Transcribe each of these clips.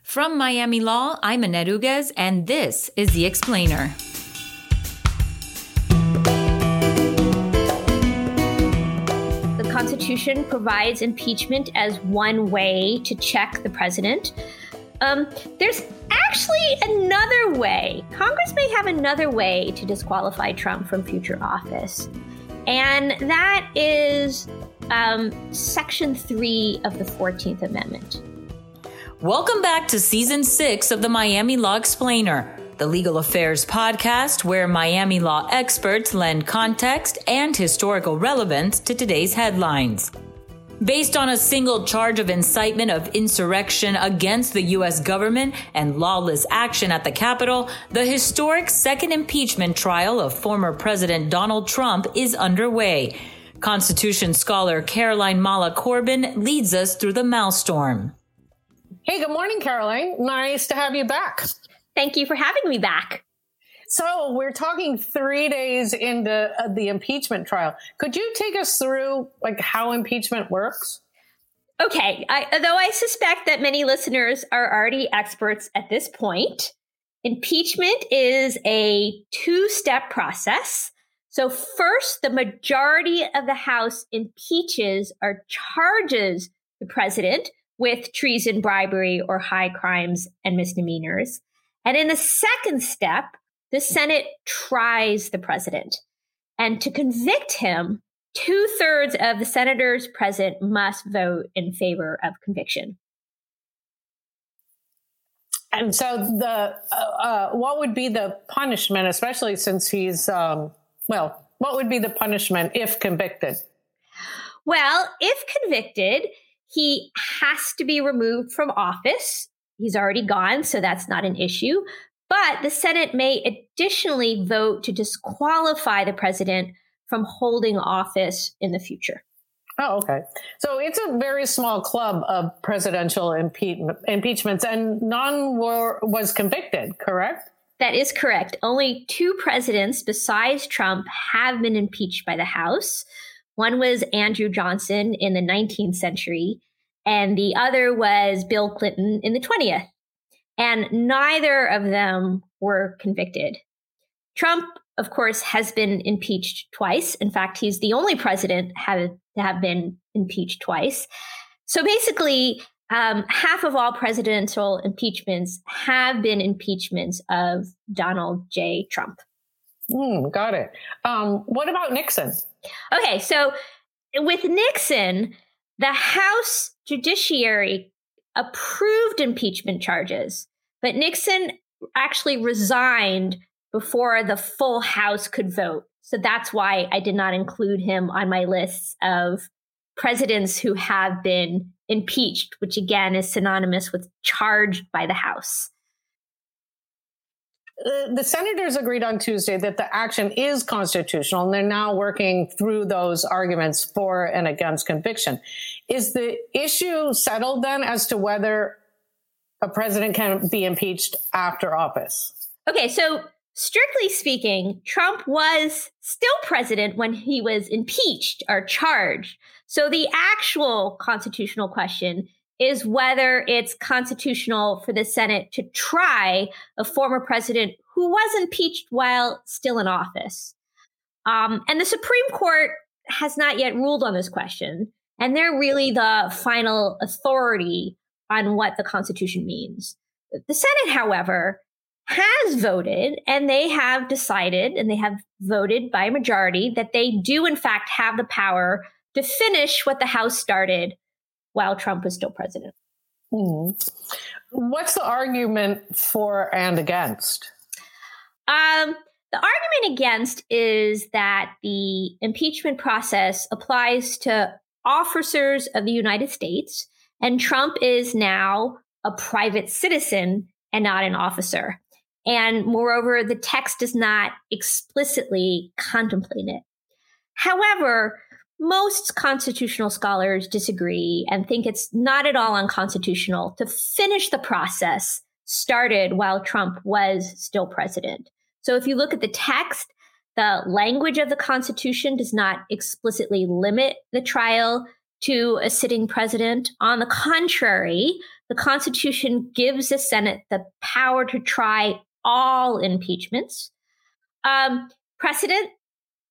From Miami Law, I'm Annette Uguez, and this is The Explainer. The Constitution provides impeachment as one way to check the president. Um, there's actually another way. Congress may have another way to disqualify Trump from future office, and that is um, Section 3 of the 14th Amendment. Welcome back to season six of the Miami Law Explainer, the legal affairs podcast where Miami law experts lend context and historical relevance to today's headlines. Based on a single charge of incitement of insurrection against the U.S. government and lawless action at the Capitol, the historic second impeachment trial of former President Donald Trump is underway. Constitution scholar Caroline Mala Corbin leads us through the maelstrom. Hey, good morning, Caroline. Nice to have you back. Thank you for having me back. So, we're talking three days into uh, the impeachment trial. Could you take us through like how impeachment works? Okay, I, although I suspect that many listeners are already experts at this point, impeachment is a two step process. So, first, the majority of the House impeaches or charges the president with treason, bribery, or high crimes and misdemeanors. And in the second step, the Senate tries the president. And to convict him, two thirds of the senators present must vote in favor of conviction. And so, the uh, uh, what would be the punishment, especially since he's um, well, what would be the punishment if convicted? Well, if convicted, he has to be removed from office. He's already gone, so that's not an issue. But the Senate may additionally vote to disqualify the president from holding office in the future. Oh, okay. So it's a very small club of presidential impe- impeachments, and none were was convicted. Correct? That is correct. Only two presidents besides Trump have been impeached by the House. One was Andrew Johnson in the 19th century, and the other was Bill Clinton in the 20th. And neither of them were convicted. Trump, of course, has been impeached twice. In fact, he's the only president have, to have been impeached twice. So basically, um, half of all presidential impeachments have been impeachments of Donald J. Trump. Mm, got it. Um, what about Nixon? Okay, so with Nixon, the House Judiciary approved impeachment charges, but Nixon actually resigned before the full House could vote. So that's why I did not include him on my list of presidents who have been impeached, which again is synonymous with charged by the House. The senators agreed on Tuesday that the action is constitutional, and they're now working through those arguments for and against conviction. Is the issue settled then as to whether a president can be impeached after office? Okay, so strictly speaking, Trump was still president when he was impeached or charged. So the actual constitutional question is whether it's constitutional for the Senate to try a former president who was impeached while still in office. Um, and the Supreme Court has not yet ruled on this question. And they're really the final authority on what the Constitution means. The Senate, however, has voted and they have decided and they have voted by majority that they do, in fact, have the power to finish what the House started while Trump was still president. Hmm. What's the argument for and against? Um, the argument against is that the impeachment process applies to officers of the United States, and Trump is now a private citizen and not an officer. And moreover, the text does not explicitly contemplate it. However, most constitutional scholars disagree and think it's not at all unconstitutional to finish the process started while Trump was still president. So if you look at the text, the language of the Constitution does not explicitly limit the trial to a sitting president. On the contrary, the Constitution gives the Senate the power to try all impeachments. Um, precedent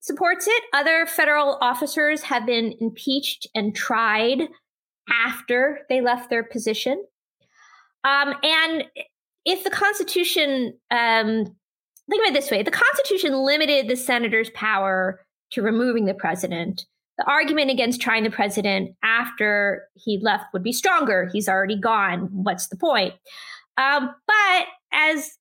supports it. Other federal officers have been impeached and tried after they left their position. Um, and if the Constitution, um, think of it this way the Constitution limited the senator's power to removing the president. The argument against trying the president after he left would be stronger. He's already gone. What's the point? Um, but as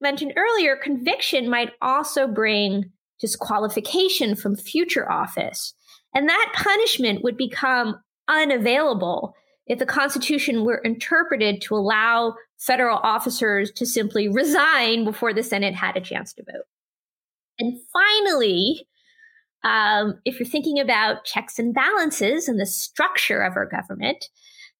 mentioned earlier, conviction might also bring disqualification from future office. And that punishment would become unavailable if the Constitution were interpreted to allow federal officers to simply resign before the Senate had a chance to vote. And finally, um, if you're thinking about checks and balances and the structure of our government,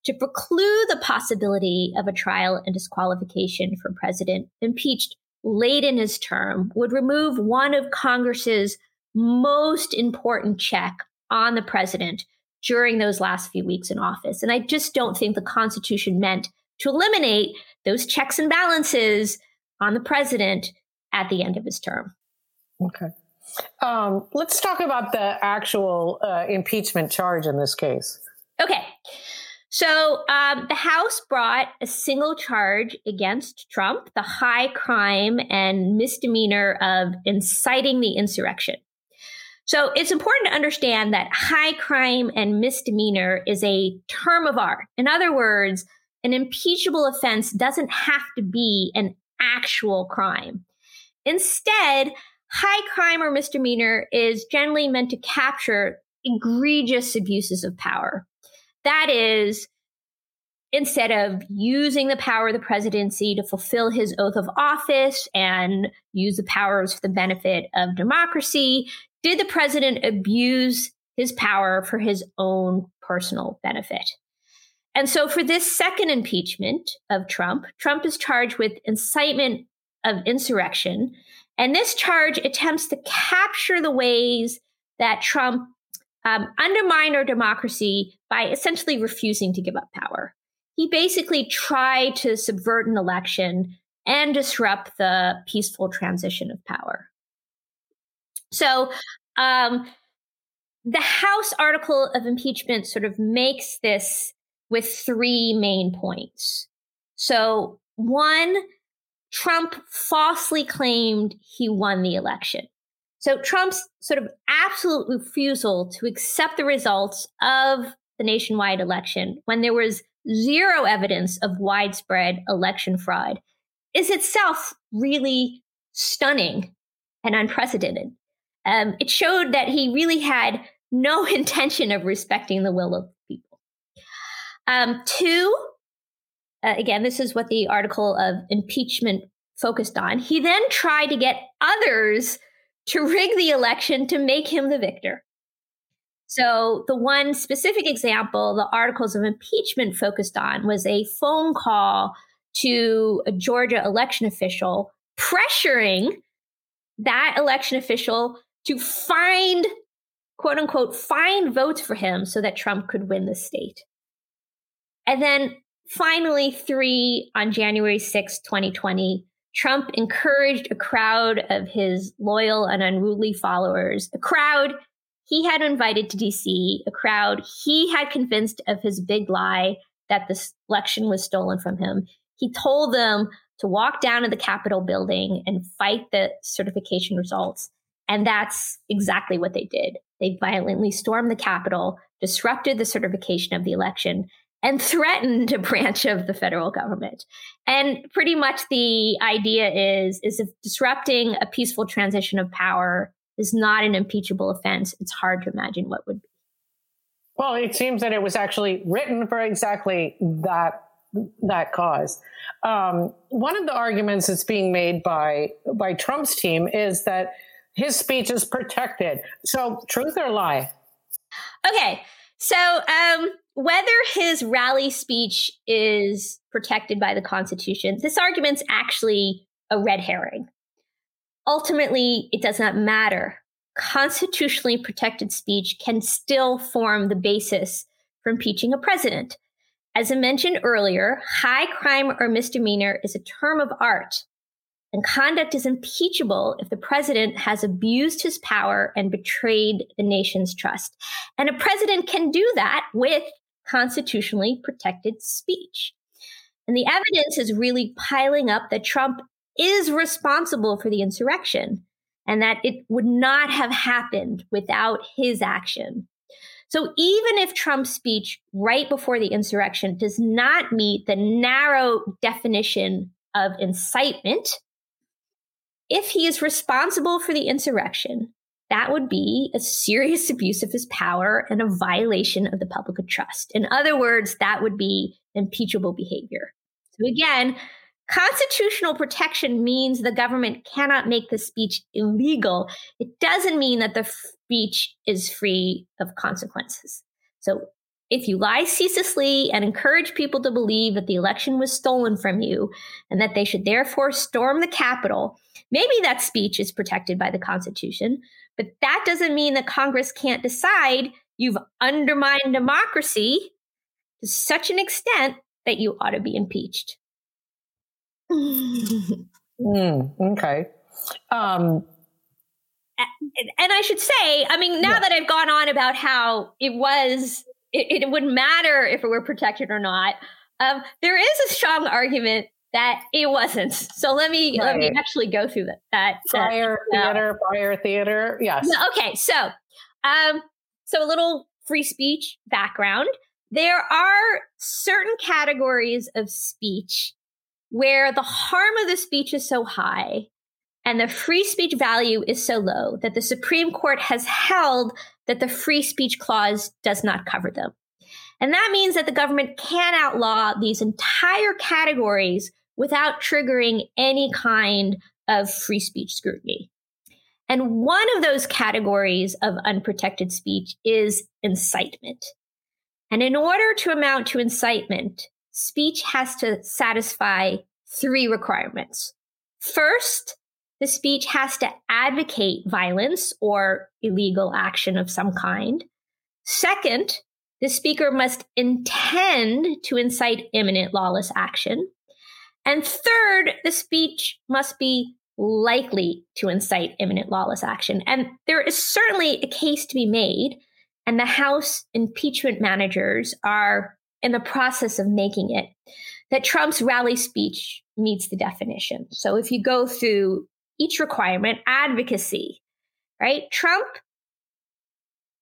to preclude the possibility of a trial and disqualification for president impeached late in his term would remove one of Congress's most important check on the president during those last few weeks in office. And I just don't think the Constitution meant to eliminate those checks and balances on the president at the end of his term. Okay. Um, let's talk about the actual uh, impeachment charge in this case. Okay. So um, the House brought a single charge against Trump, the high crime and misdemeanor of inciting the insurrection. So it's important to understand that high crime and misdemeanor is a term of art. In other words, an impeachable offense doesn't have to be an actual crime. Instead, high crime or misdemeanor is generally meant to capture egregious abuses of power. That is, instead of using the power of the presidency to fulfill his oath of office and use the powers for the benefit of democracy, did the president abuse his power for his own personal benefit? And so for this second impeachment of Trump, Trump is charged with incitement of insurrection. And this charge attempts to capture the ways that Trump um, undermined our democracy by essentially refusing to give up power. He basically tried to subvert an election and disrupt the peaceful transition of power. So um, the House article of impeachment sort of makes this with three main points. So, one, Trump falsely claimed he won the election. So, Trump's sort of absolute refusal to accept the results of the nationwide election when there was zero evidence of widespread election fraud is itself really stunning and unprecedented. Um, it showed that he really had no intention of respecting the will of people. Um, two, uh, again, this is what the article of impeachment focused on. He then tried to get others to rig the election to make him the victor. So, the one specific example the articles of impeachment focused on was a phone call to a Georgia election official pressuring that election official to find, quote unquote, find votes for him so that Trump could win the state. And then finally, three on January 6, 2020, Trump encouraged a crowd of his loyal and unruly followers, a crowd he had invited to DC, a crowd he had convinced of his big lie that the election was stolen from him. He told them to walk down to the Capitol building and fight the certification results. And that's exactly what they did. They violently stormed the Capitol, disrupted the certification of the election, and threatened a branch of the federal government. And pretty much the idea is, is if disrupting a peaceful transition of power is not an impeachable offense, it's hard to imagine what would be. Well, it seems that it was actually written for exactly that that cause. Um, one of the arguments that's being made by by Trump's team is that his speech is protected. So, truth or lie? Okay. So, um, whether his rally speech is protected by the Constitution, this argument's actually a red herring. Ultimately, it does not matter. Constitutionally protected speech can still form the basis for impeaching a president. as I mentioned earlier, high crime or misdemeanor is a term of art, and conduct is impeachable if the president has abused his power and betrayed the nation's trust. And a president can do that with constitutionally protected speech. And the evidence is really piling up that Trump is responsible for the insurrection and that it would not have happened without his action. So even if Trump's speech right before the insurrection does not meet the narrow definition of incitement, if he is responsible for the insurrection, that would be a serious abuse of his power and a violation of the public trust. In other words, that would be impeachable behavior. So again, constitutional protection means the government cannot make the speech illegal. It doesn't mean that the speech is free of consequences. So if you lie ceaselessly and encourage people to believe that the election was stolen from you and that they should therefore storm the Capitol, maybe that speech is protected by the Constitution, but that doesn't mean that Congress can't decide you've undermined democracy to such an extent that you ought to be impeached. mm, okay. Um, and I should say, I mean, now yeah. that I've gone on about how it was, it, it wouldn't matter if it were protected or not. Um, there is a strong argument that it wasn't. So let me right. let me actually go through that. That fire that, theater, uh, fire theater. Yes. Okay. So, um, so a little free speech background. There are certain categories of speech where the harm of the speech is so high and the free speech value is so low that the Supreme Court has held that the free speech clause does not cover them. And that means that the government can outlaw these entire categories without triggering any kind of free speech scrutiny. And one of those categories of unprotected speech is incitement. And in order to amount to incitement, speech has to satisfy three requirements. First, the speech has to advocate violence or illegal action of some kind. Second, the speaker must intend to incite imminent lawless action. And third, the speech must be likely to incite imminent lawless action. And there is certainly a case to be made and the House impeachment managers are in the process of making it, that Trump's rally speech meets the definition. So if you go through each requirement, advocacy, right? Trump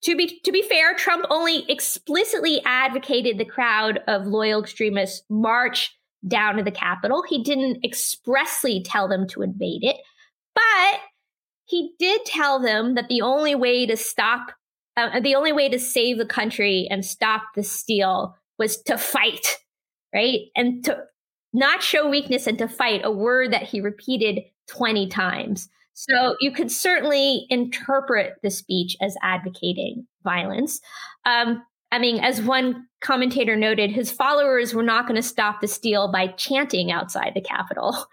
to be to be fair, Trump only explicitly advocated the crowd of loyal extremists march down to the Capitol. He didn't expressly tell them to invade it, but he did tell them that the only way to stop uh, the only way to save the country and stop the steal was to fight, right? And to not show weakness and to fight, a word that he repeated 20 times. So you could certainly interpret the speech as advocating violence. Um, I mean, as one commentator noted, his followers were not going to stop the steal by chanting outside the Capitol.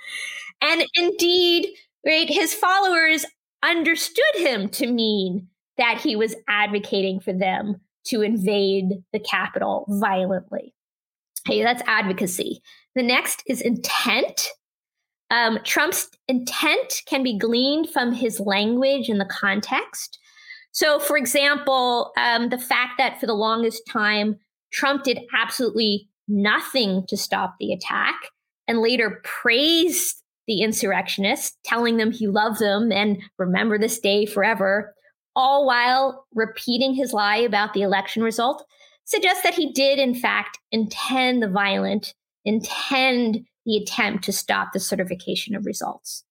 And indeed, right, his followers understood him to mean that he was advocating for them to invade the Capitol violently. Hey, that's advocacy. The next is intent. Um, Trump's intent can be gleaned from his language and the context. So, for example, um, the fact that for the longest time, Trump did absolutely nothing to stop the attack and later praised the insurrectionists, telling them he loved them and remember this day forever, all while repeating his lie about the election result, suggests that he did, in fact, intend the violent, intend the attempt to stop the certification of results.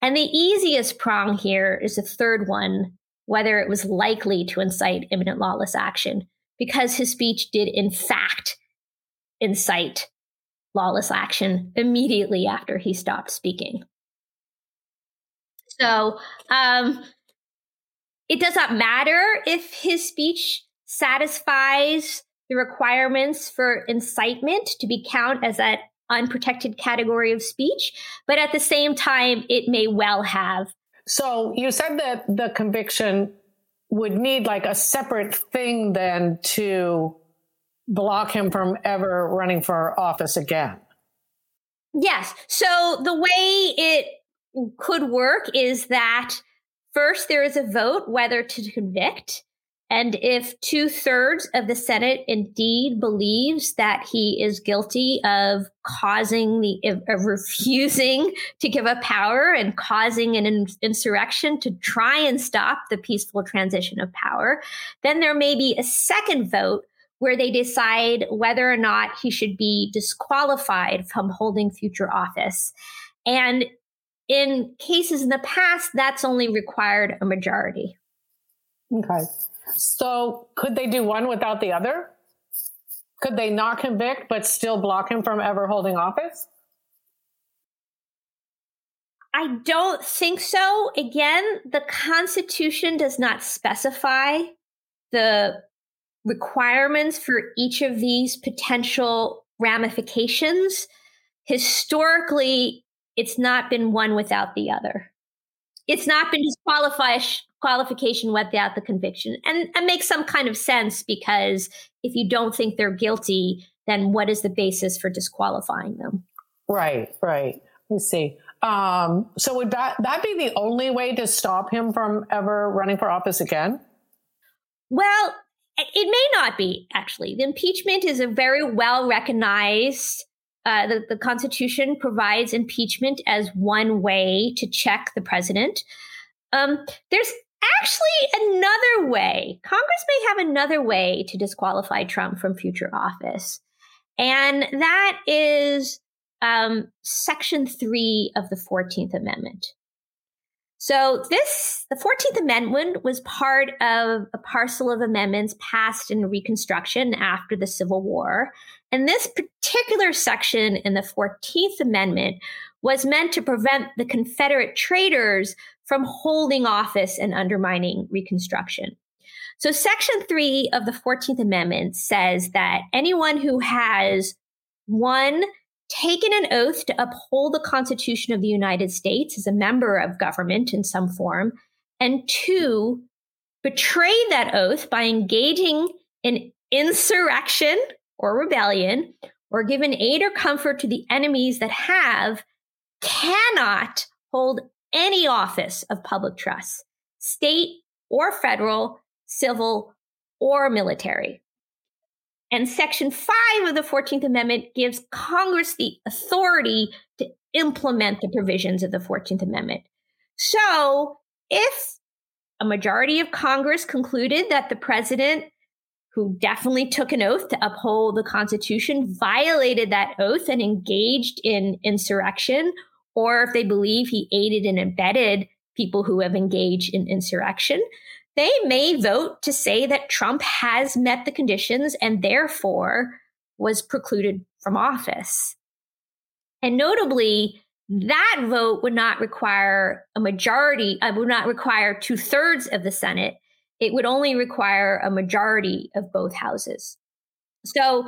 And the easiest prong here is the third one whether it was likely to incite imminent lawless action, because his speech did, in fact, incite lawless action immediately after he stopped speaking. So, um, it does not matter if his speech satisfies the requirements for incitement to be count as that unprotected category of speech, but at the same time, it may well have. So you said that the conviction would need like a separate thing then to block him from ever running for office again. Yes. So the way it could work is that first there is a vote whether to convict. And if two thirds of the Senate indeed believes that he is guilty of causing the, of refusing to give up power and causing an insurrection to try and stop the peaceful transition of power, then there may be a second vote where they decide whether or not he should be disqualified from holding future office. And in cases in the past, that's only required a majority. Okay. So could they do one without the other? Could they not convict but still block him from ever holding office? I don't think so. Again, the Constitution does not specify the requirements for each of these potential ramifications. Historically, it's not been one without the other. It's not been disqualified qualification without the conviction. And it makes some kind of sense because if you don't think they're guilty, then what is the basis for disqualifying them? Right, right. I see. Um, so would that that be the only way to stop him from ever running for office again? Well, it may not be actually. The impeachment is a very well recognized. Uh, the, the Constitution provides impeachment as one way to check the president. Um, there's actually another way. Congress may have another way to disqualify Trump from future office. And that is um, Section 3 of the 14th Amendment. So this, the 14th Amendment was part of a parcel of amendments passed in Reconstruction after the Civil War. And this particular section in the 14th Amendment was meant to prevent the Confederate traitors from holding office and undermining Reconstruction. So, Section 3 of the 14th Amendment says that anyone who has one, taken an oath to uphold the Constitution of the United States as a member of government in some form, and two, betray that oath by engaging in insurrection or rebellion, or given aid or comfort to the enemies that have, cannot hold any office of public trust, state or federal, civil or military. And Section 5 of the 14th Amendment gives Congress the authority to implement the provisions of the 14th Amendment. So if a majority of Congress concluded that the president, who definitely took an oath to uphold the Constitution, violated that oath and engaged in insurrection or if they believe he aided and abetted people who have engaged in insurrection, they may vote to say that Trump has met the conditions and therefore was precluded from office. And notably, that vote would not require a majority, uh, would not require two thirds of the Senate. It would only require a majority of both houses. So,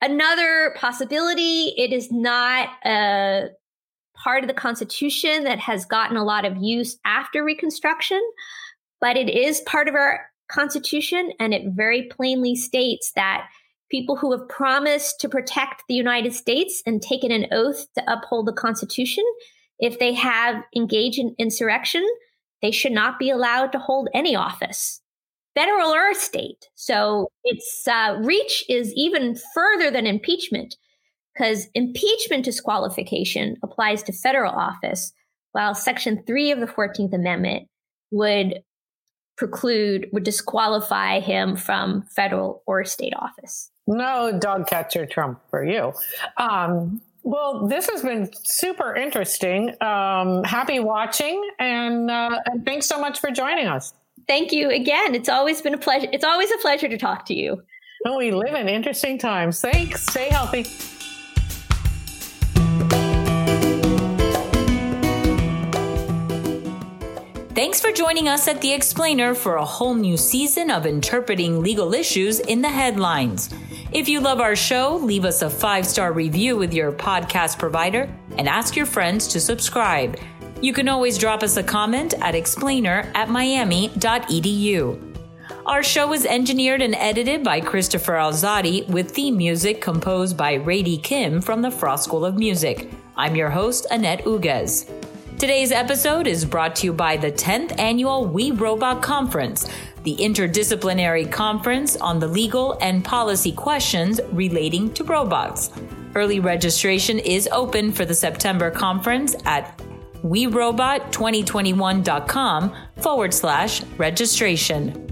another possibility, it is not a part of the Constitution that has gotten a lot of use after Reconstruction, but it is part of our Constitution, and it very plainly states that people who have promised to protect the United States and taken an oath to uphold the Constitution, if they have engaged in insurrection, they should not be allowed to hold any office, federal or state. So its uh, reach is even further than impeachment because impeachment disqualification applies to federal office, while Section 3 of the 14th Amendment would preclude, would disqualify him from federal or state office. No dog catcher Trump for you. Um, well, this has been super interesting. Um, happy watching, and, uh, and thanks so much for joining us. Thank you again. It's always been a pleasure. It's always a pleasure to talk to you. Oh, we live in interesting times. Thanks. Stay healthy. Thanks for joining us at The Explainer for a whole new season of interpreting legal issues in the headlines. If you love our show, leave us a five star review with your podcast provider and ask your friends to subscribe. You can always drop us a comment at explainer at miami.edu. Our show is engineered and edited by Christopher Alzadi with theme music composed by Rady Kim from the Frost School of Music. I'm your host, Annette Uguez. Today's episode is brought to you by the 10th annual We Robot Conference, the interdisciplinary conference on the legal and policy questions relating to robots. Early registration is open for the September conference at werobot2021.com forward slash registration.